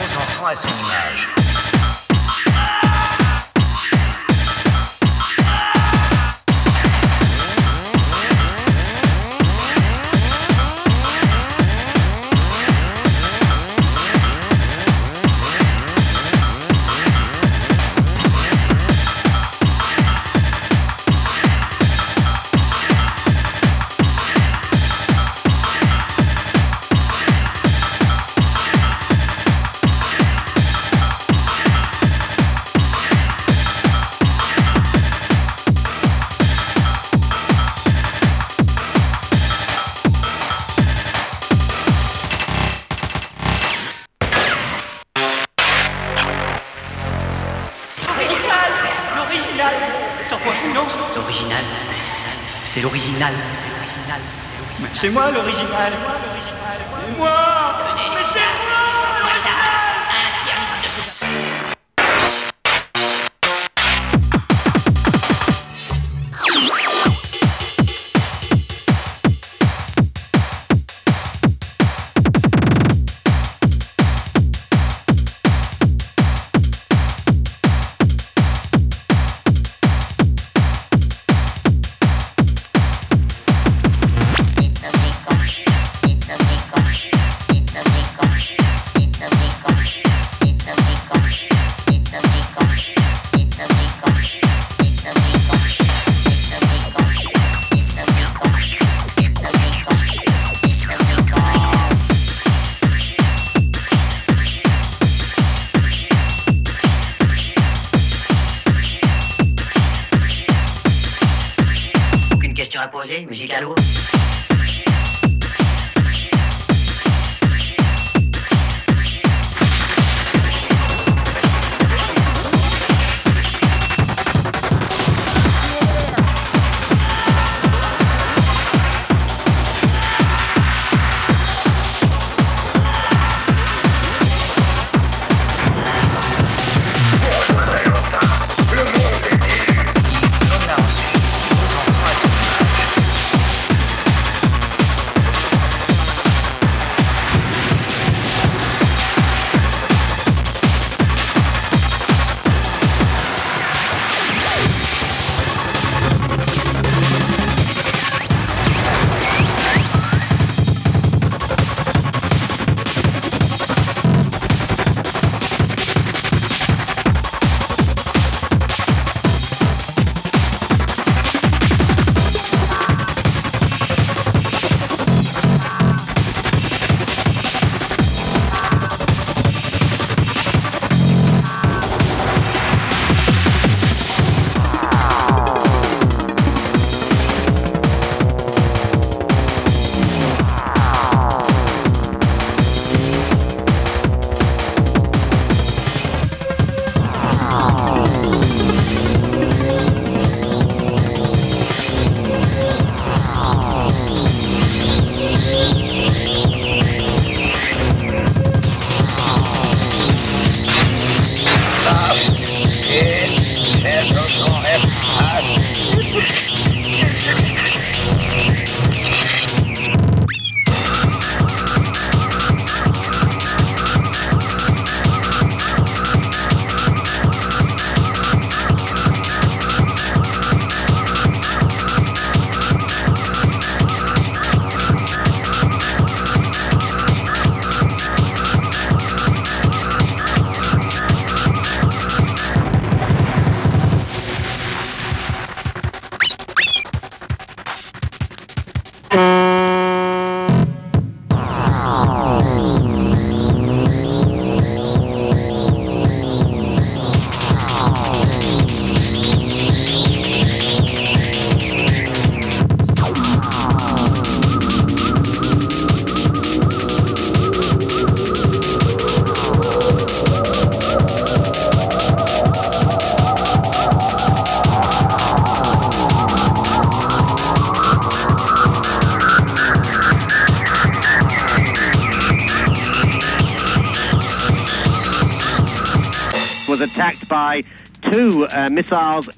C'est moi l'original. C'est moi Mais uh, missiles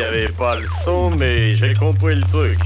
y avait pas le son, mais j'ai compris le truc.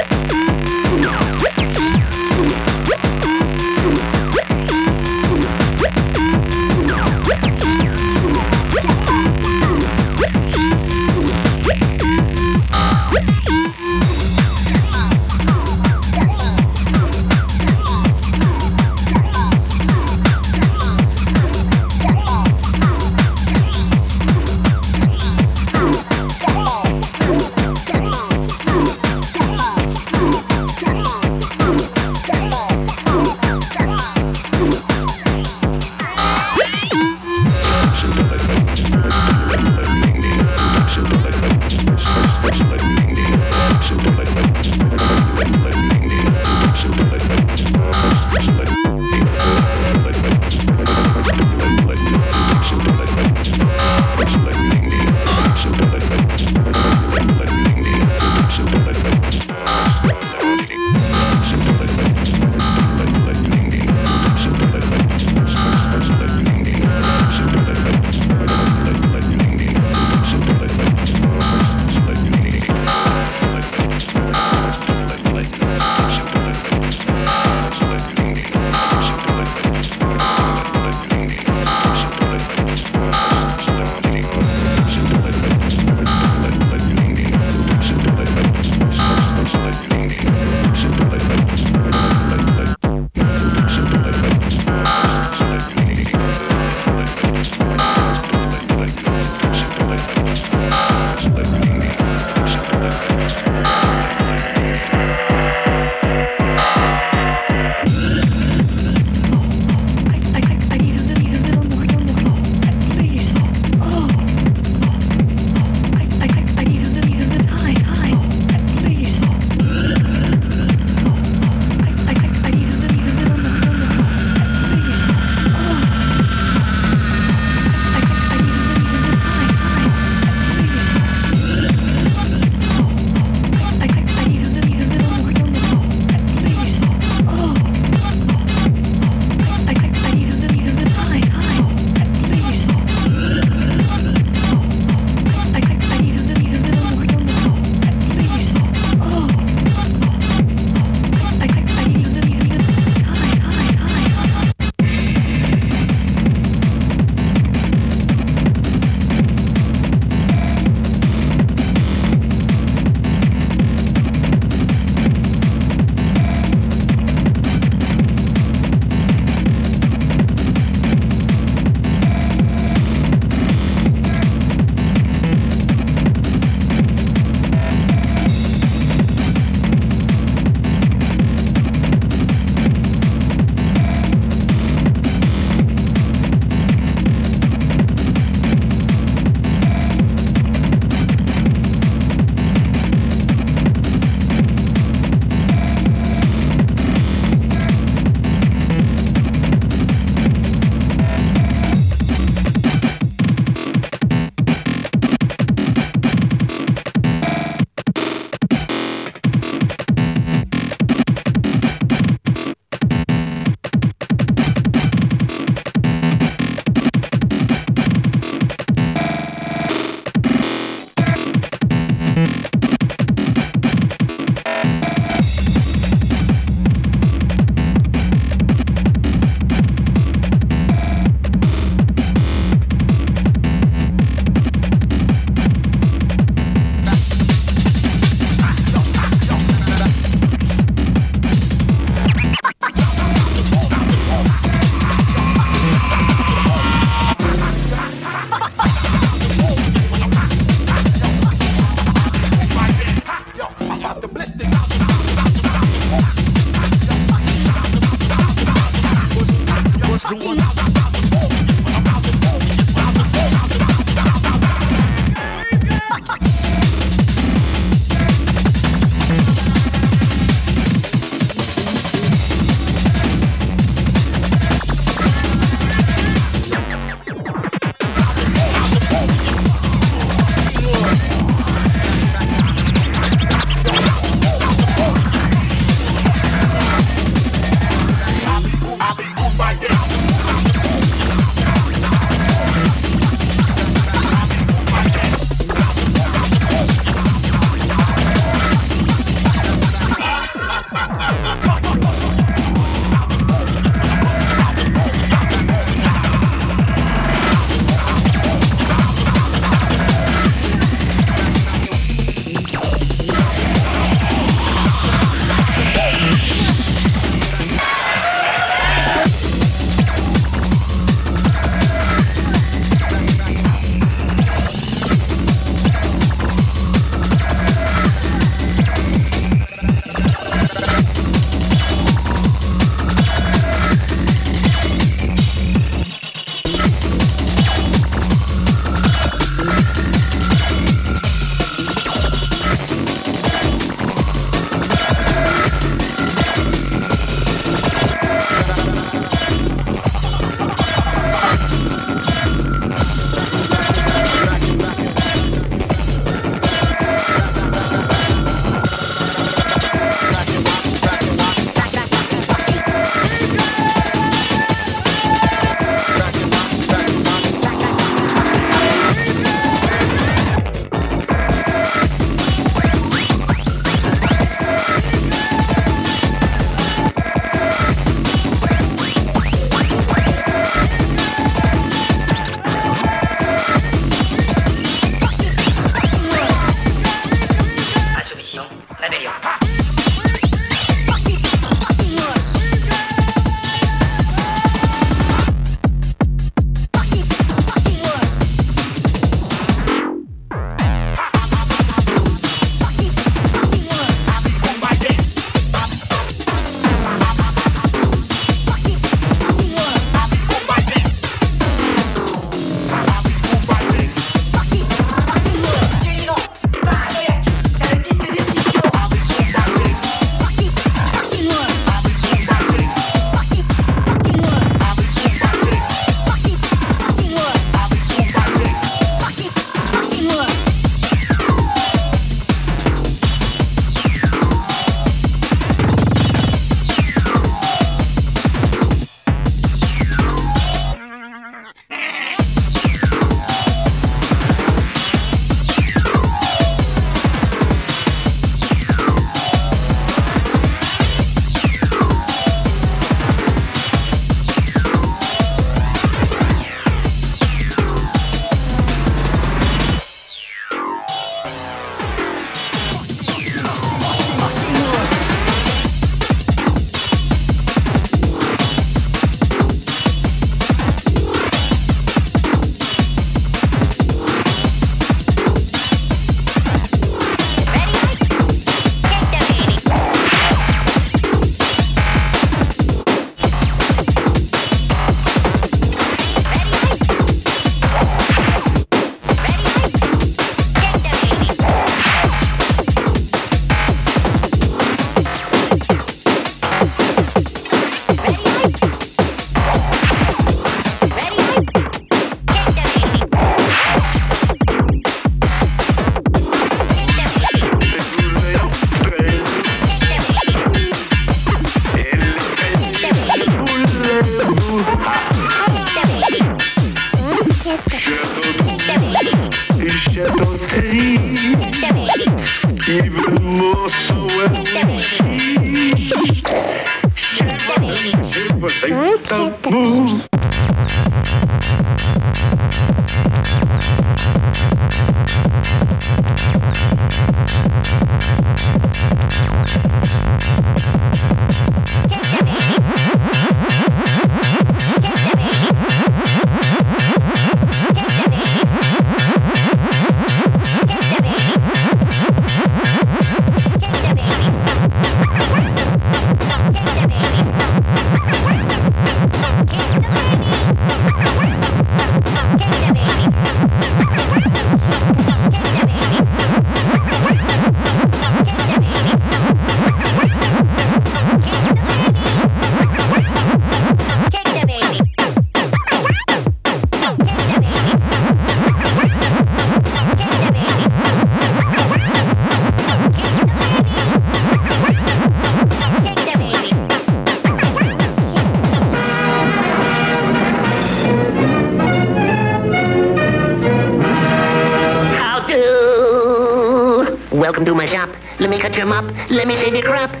Welcome to my shop. Let me cut your mop. Let me save your crop.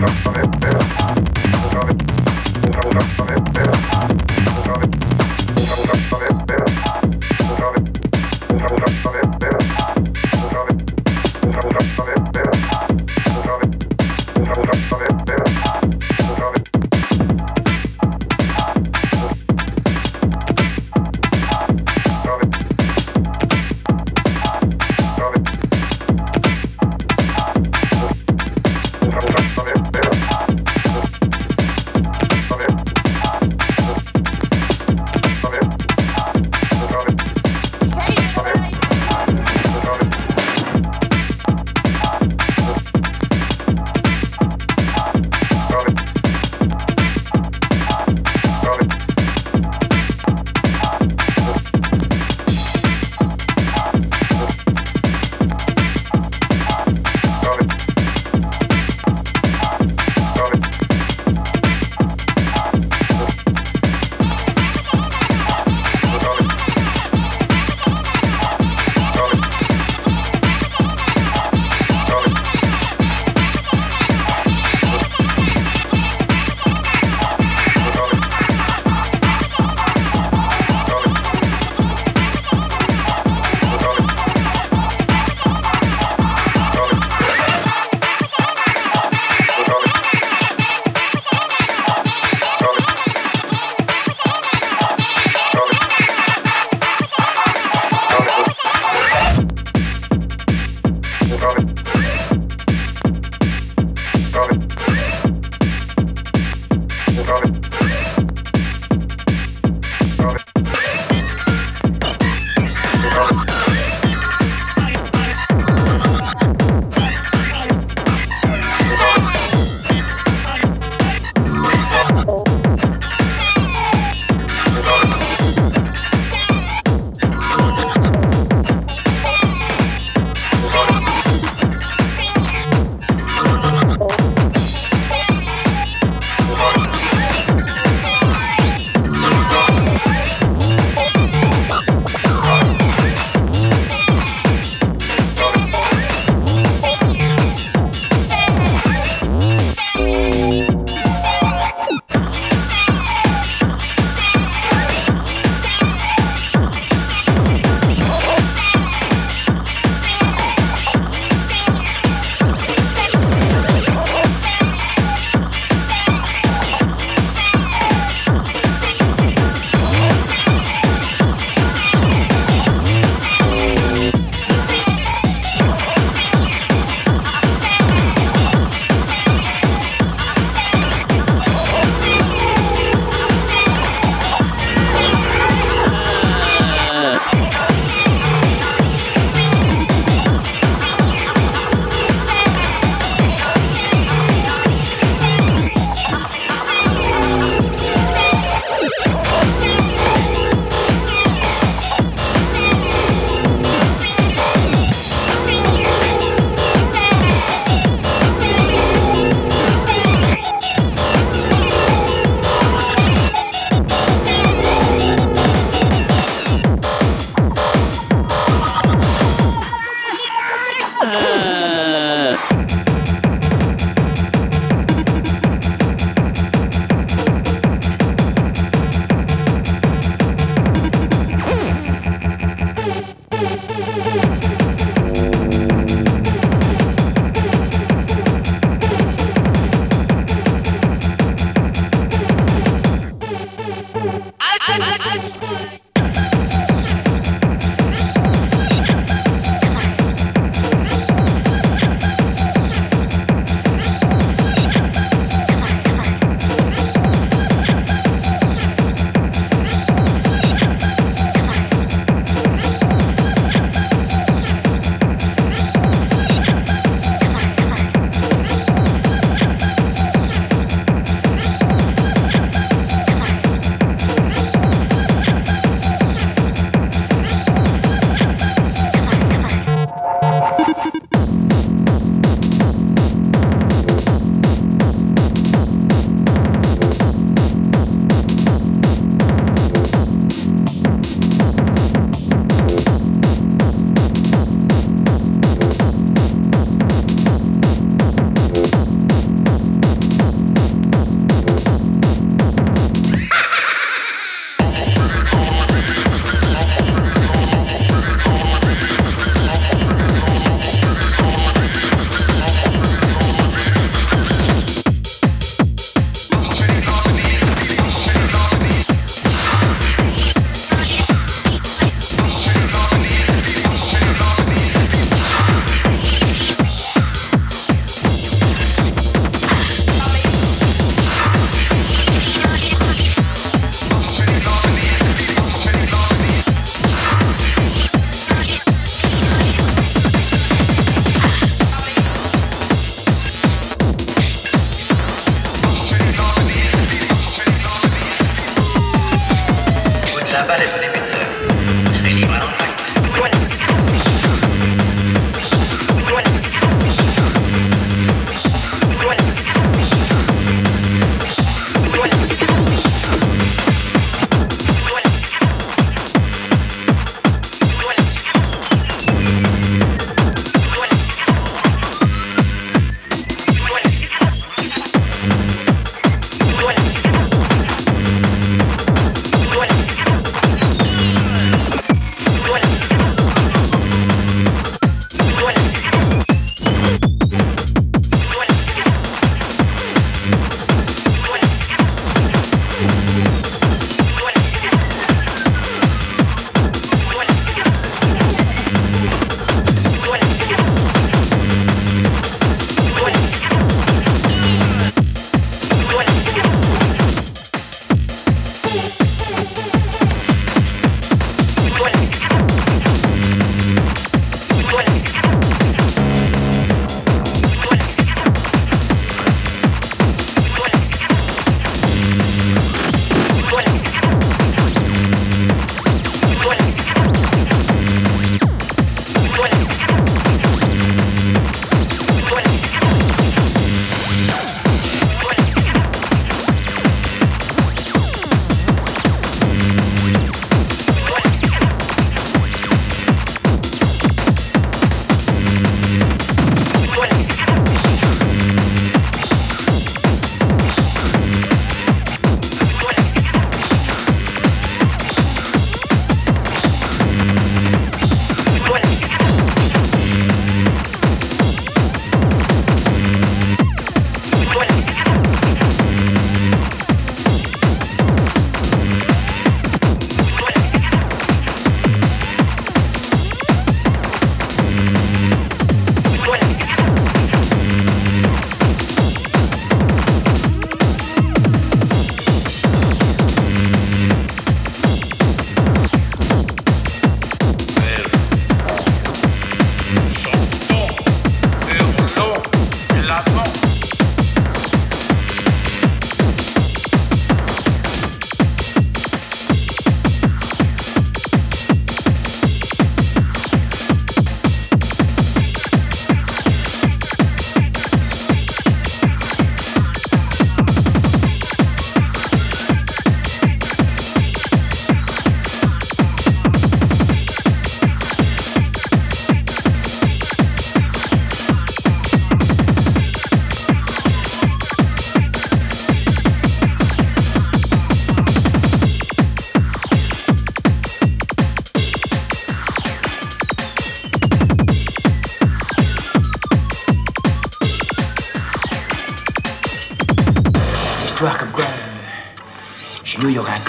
no, no, no,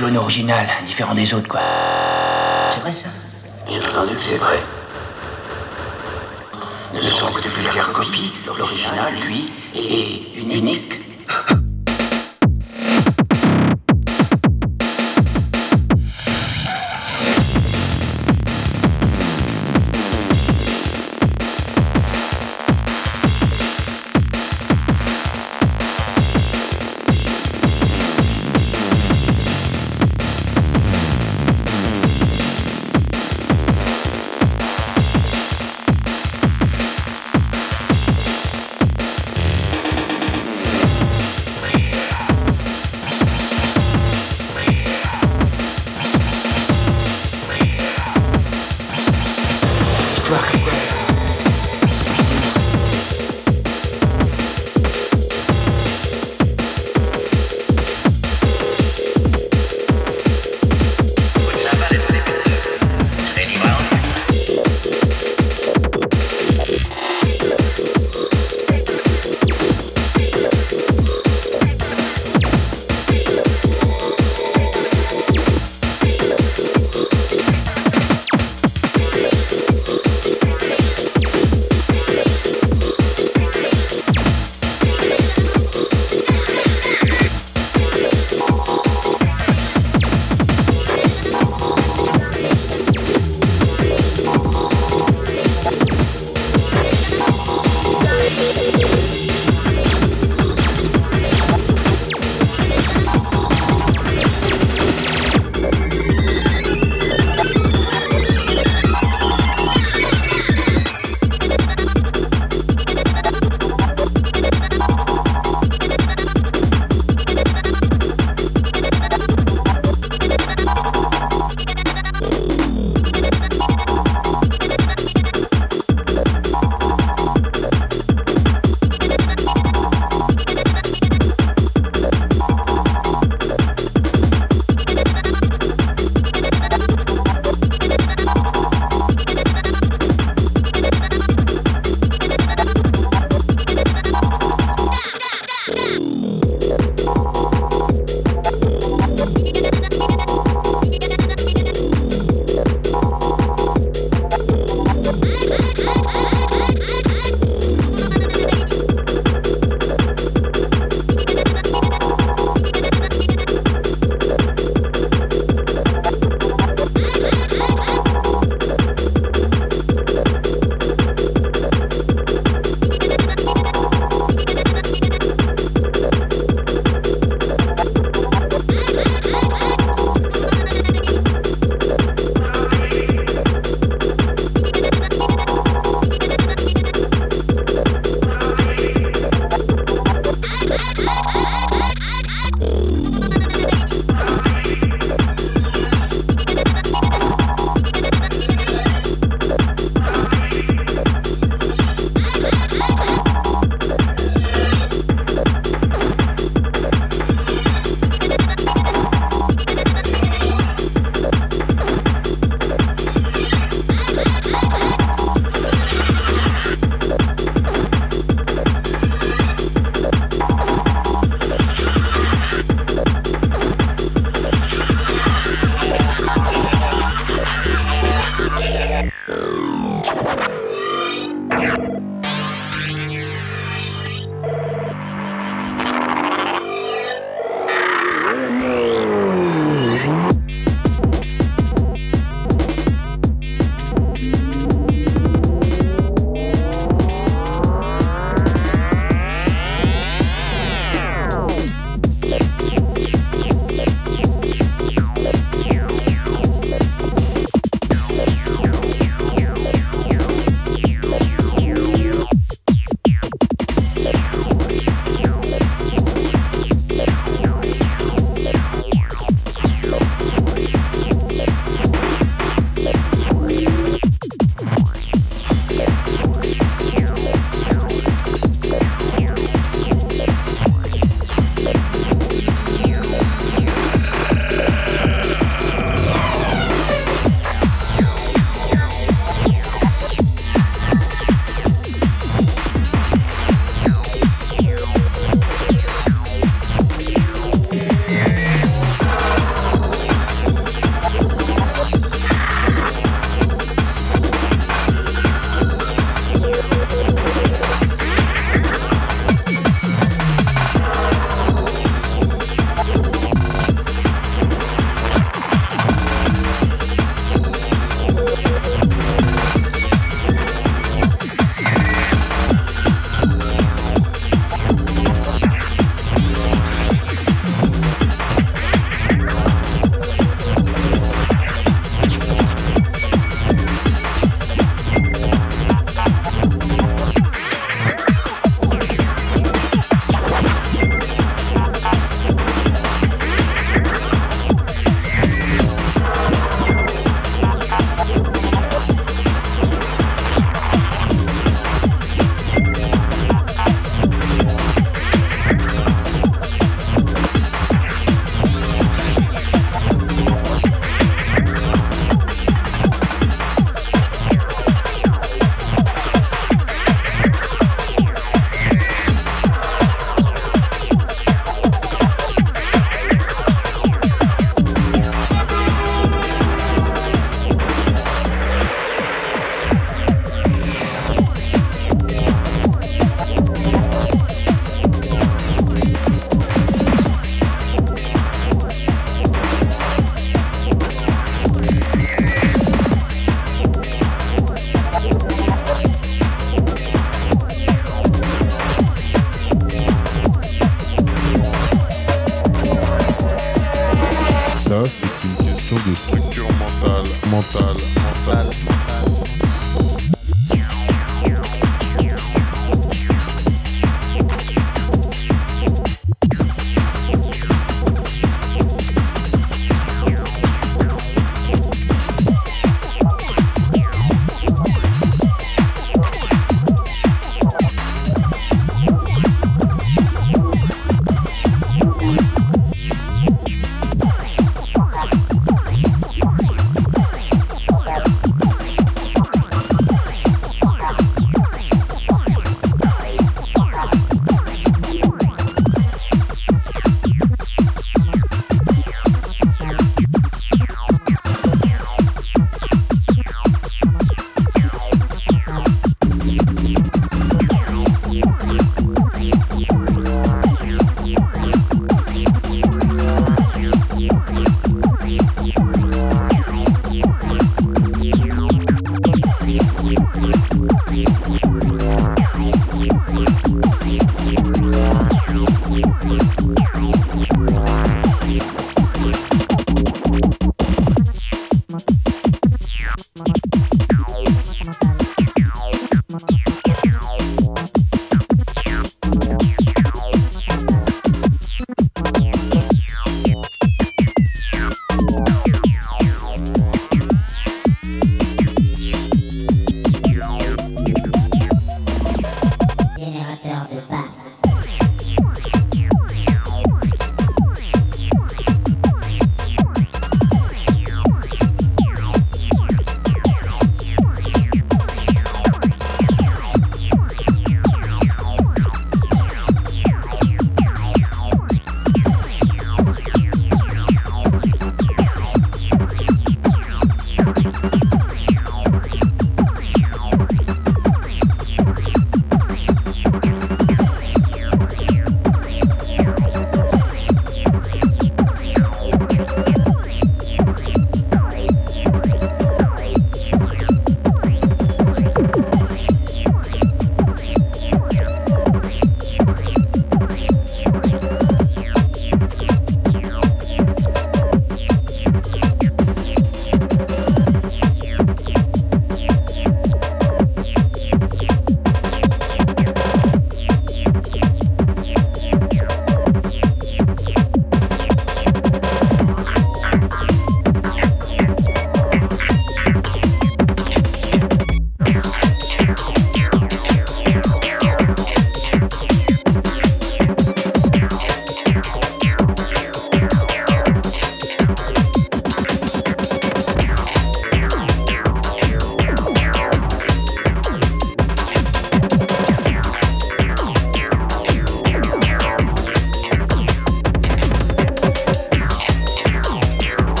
clone original, différent des autres, quoi. C'est vrai, ça Bien entendu que c'est vrai. Ne sont que de vulgaires copies. L'original, lui, est unique.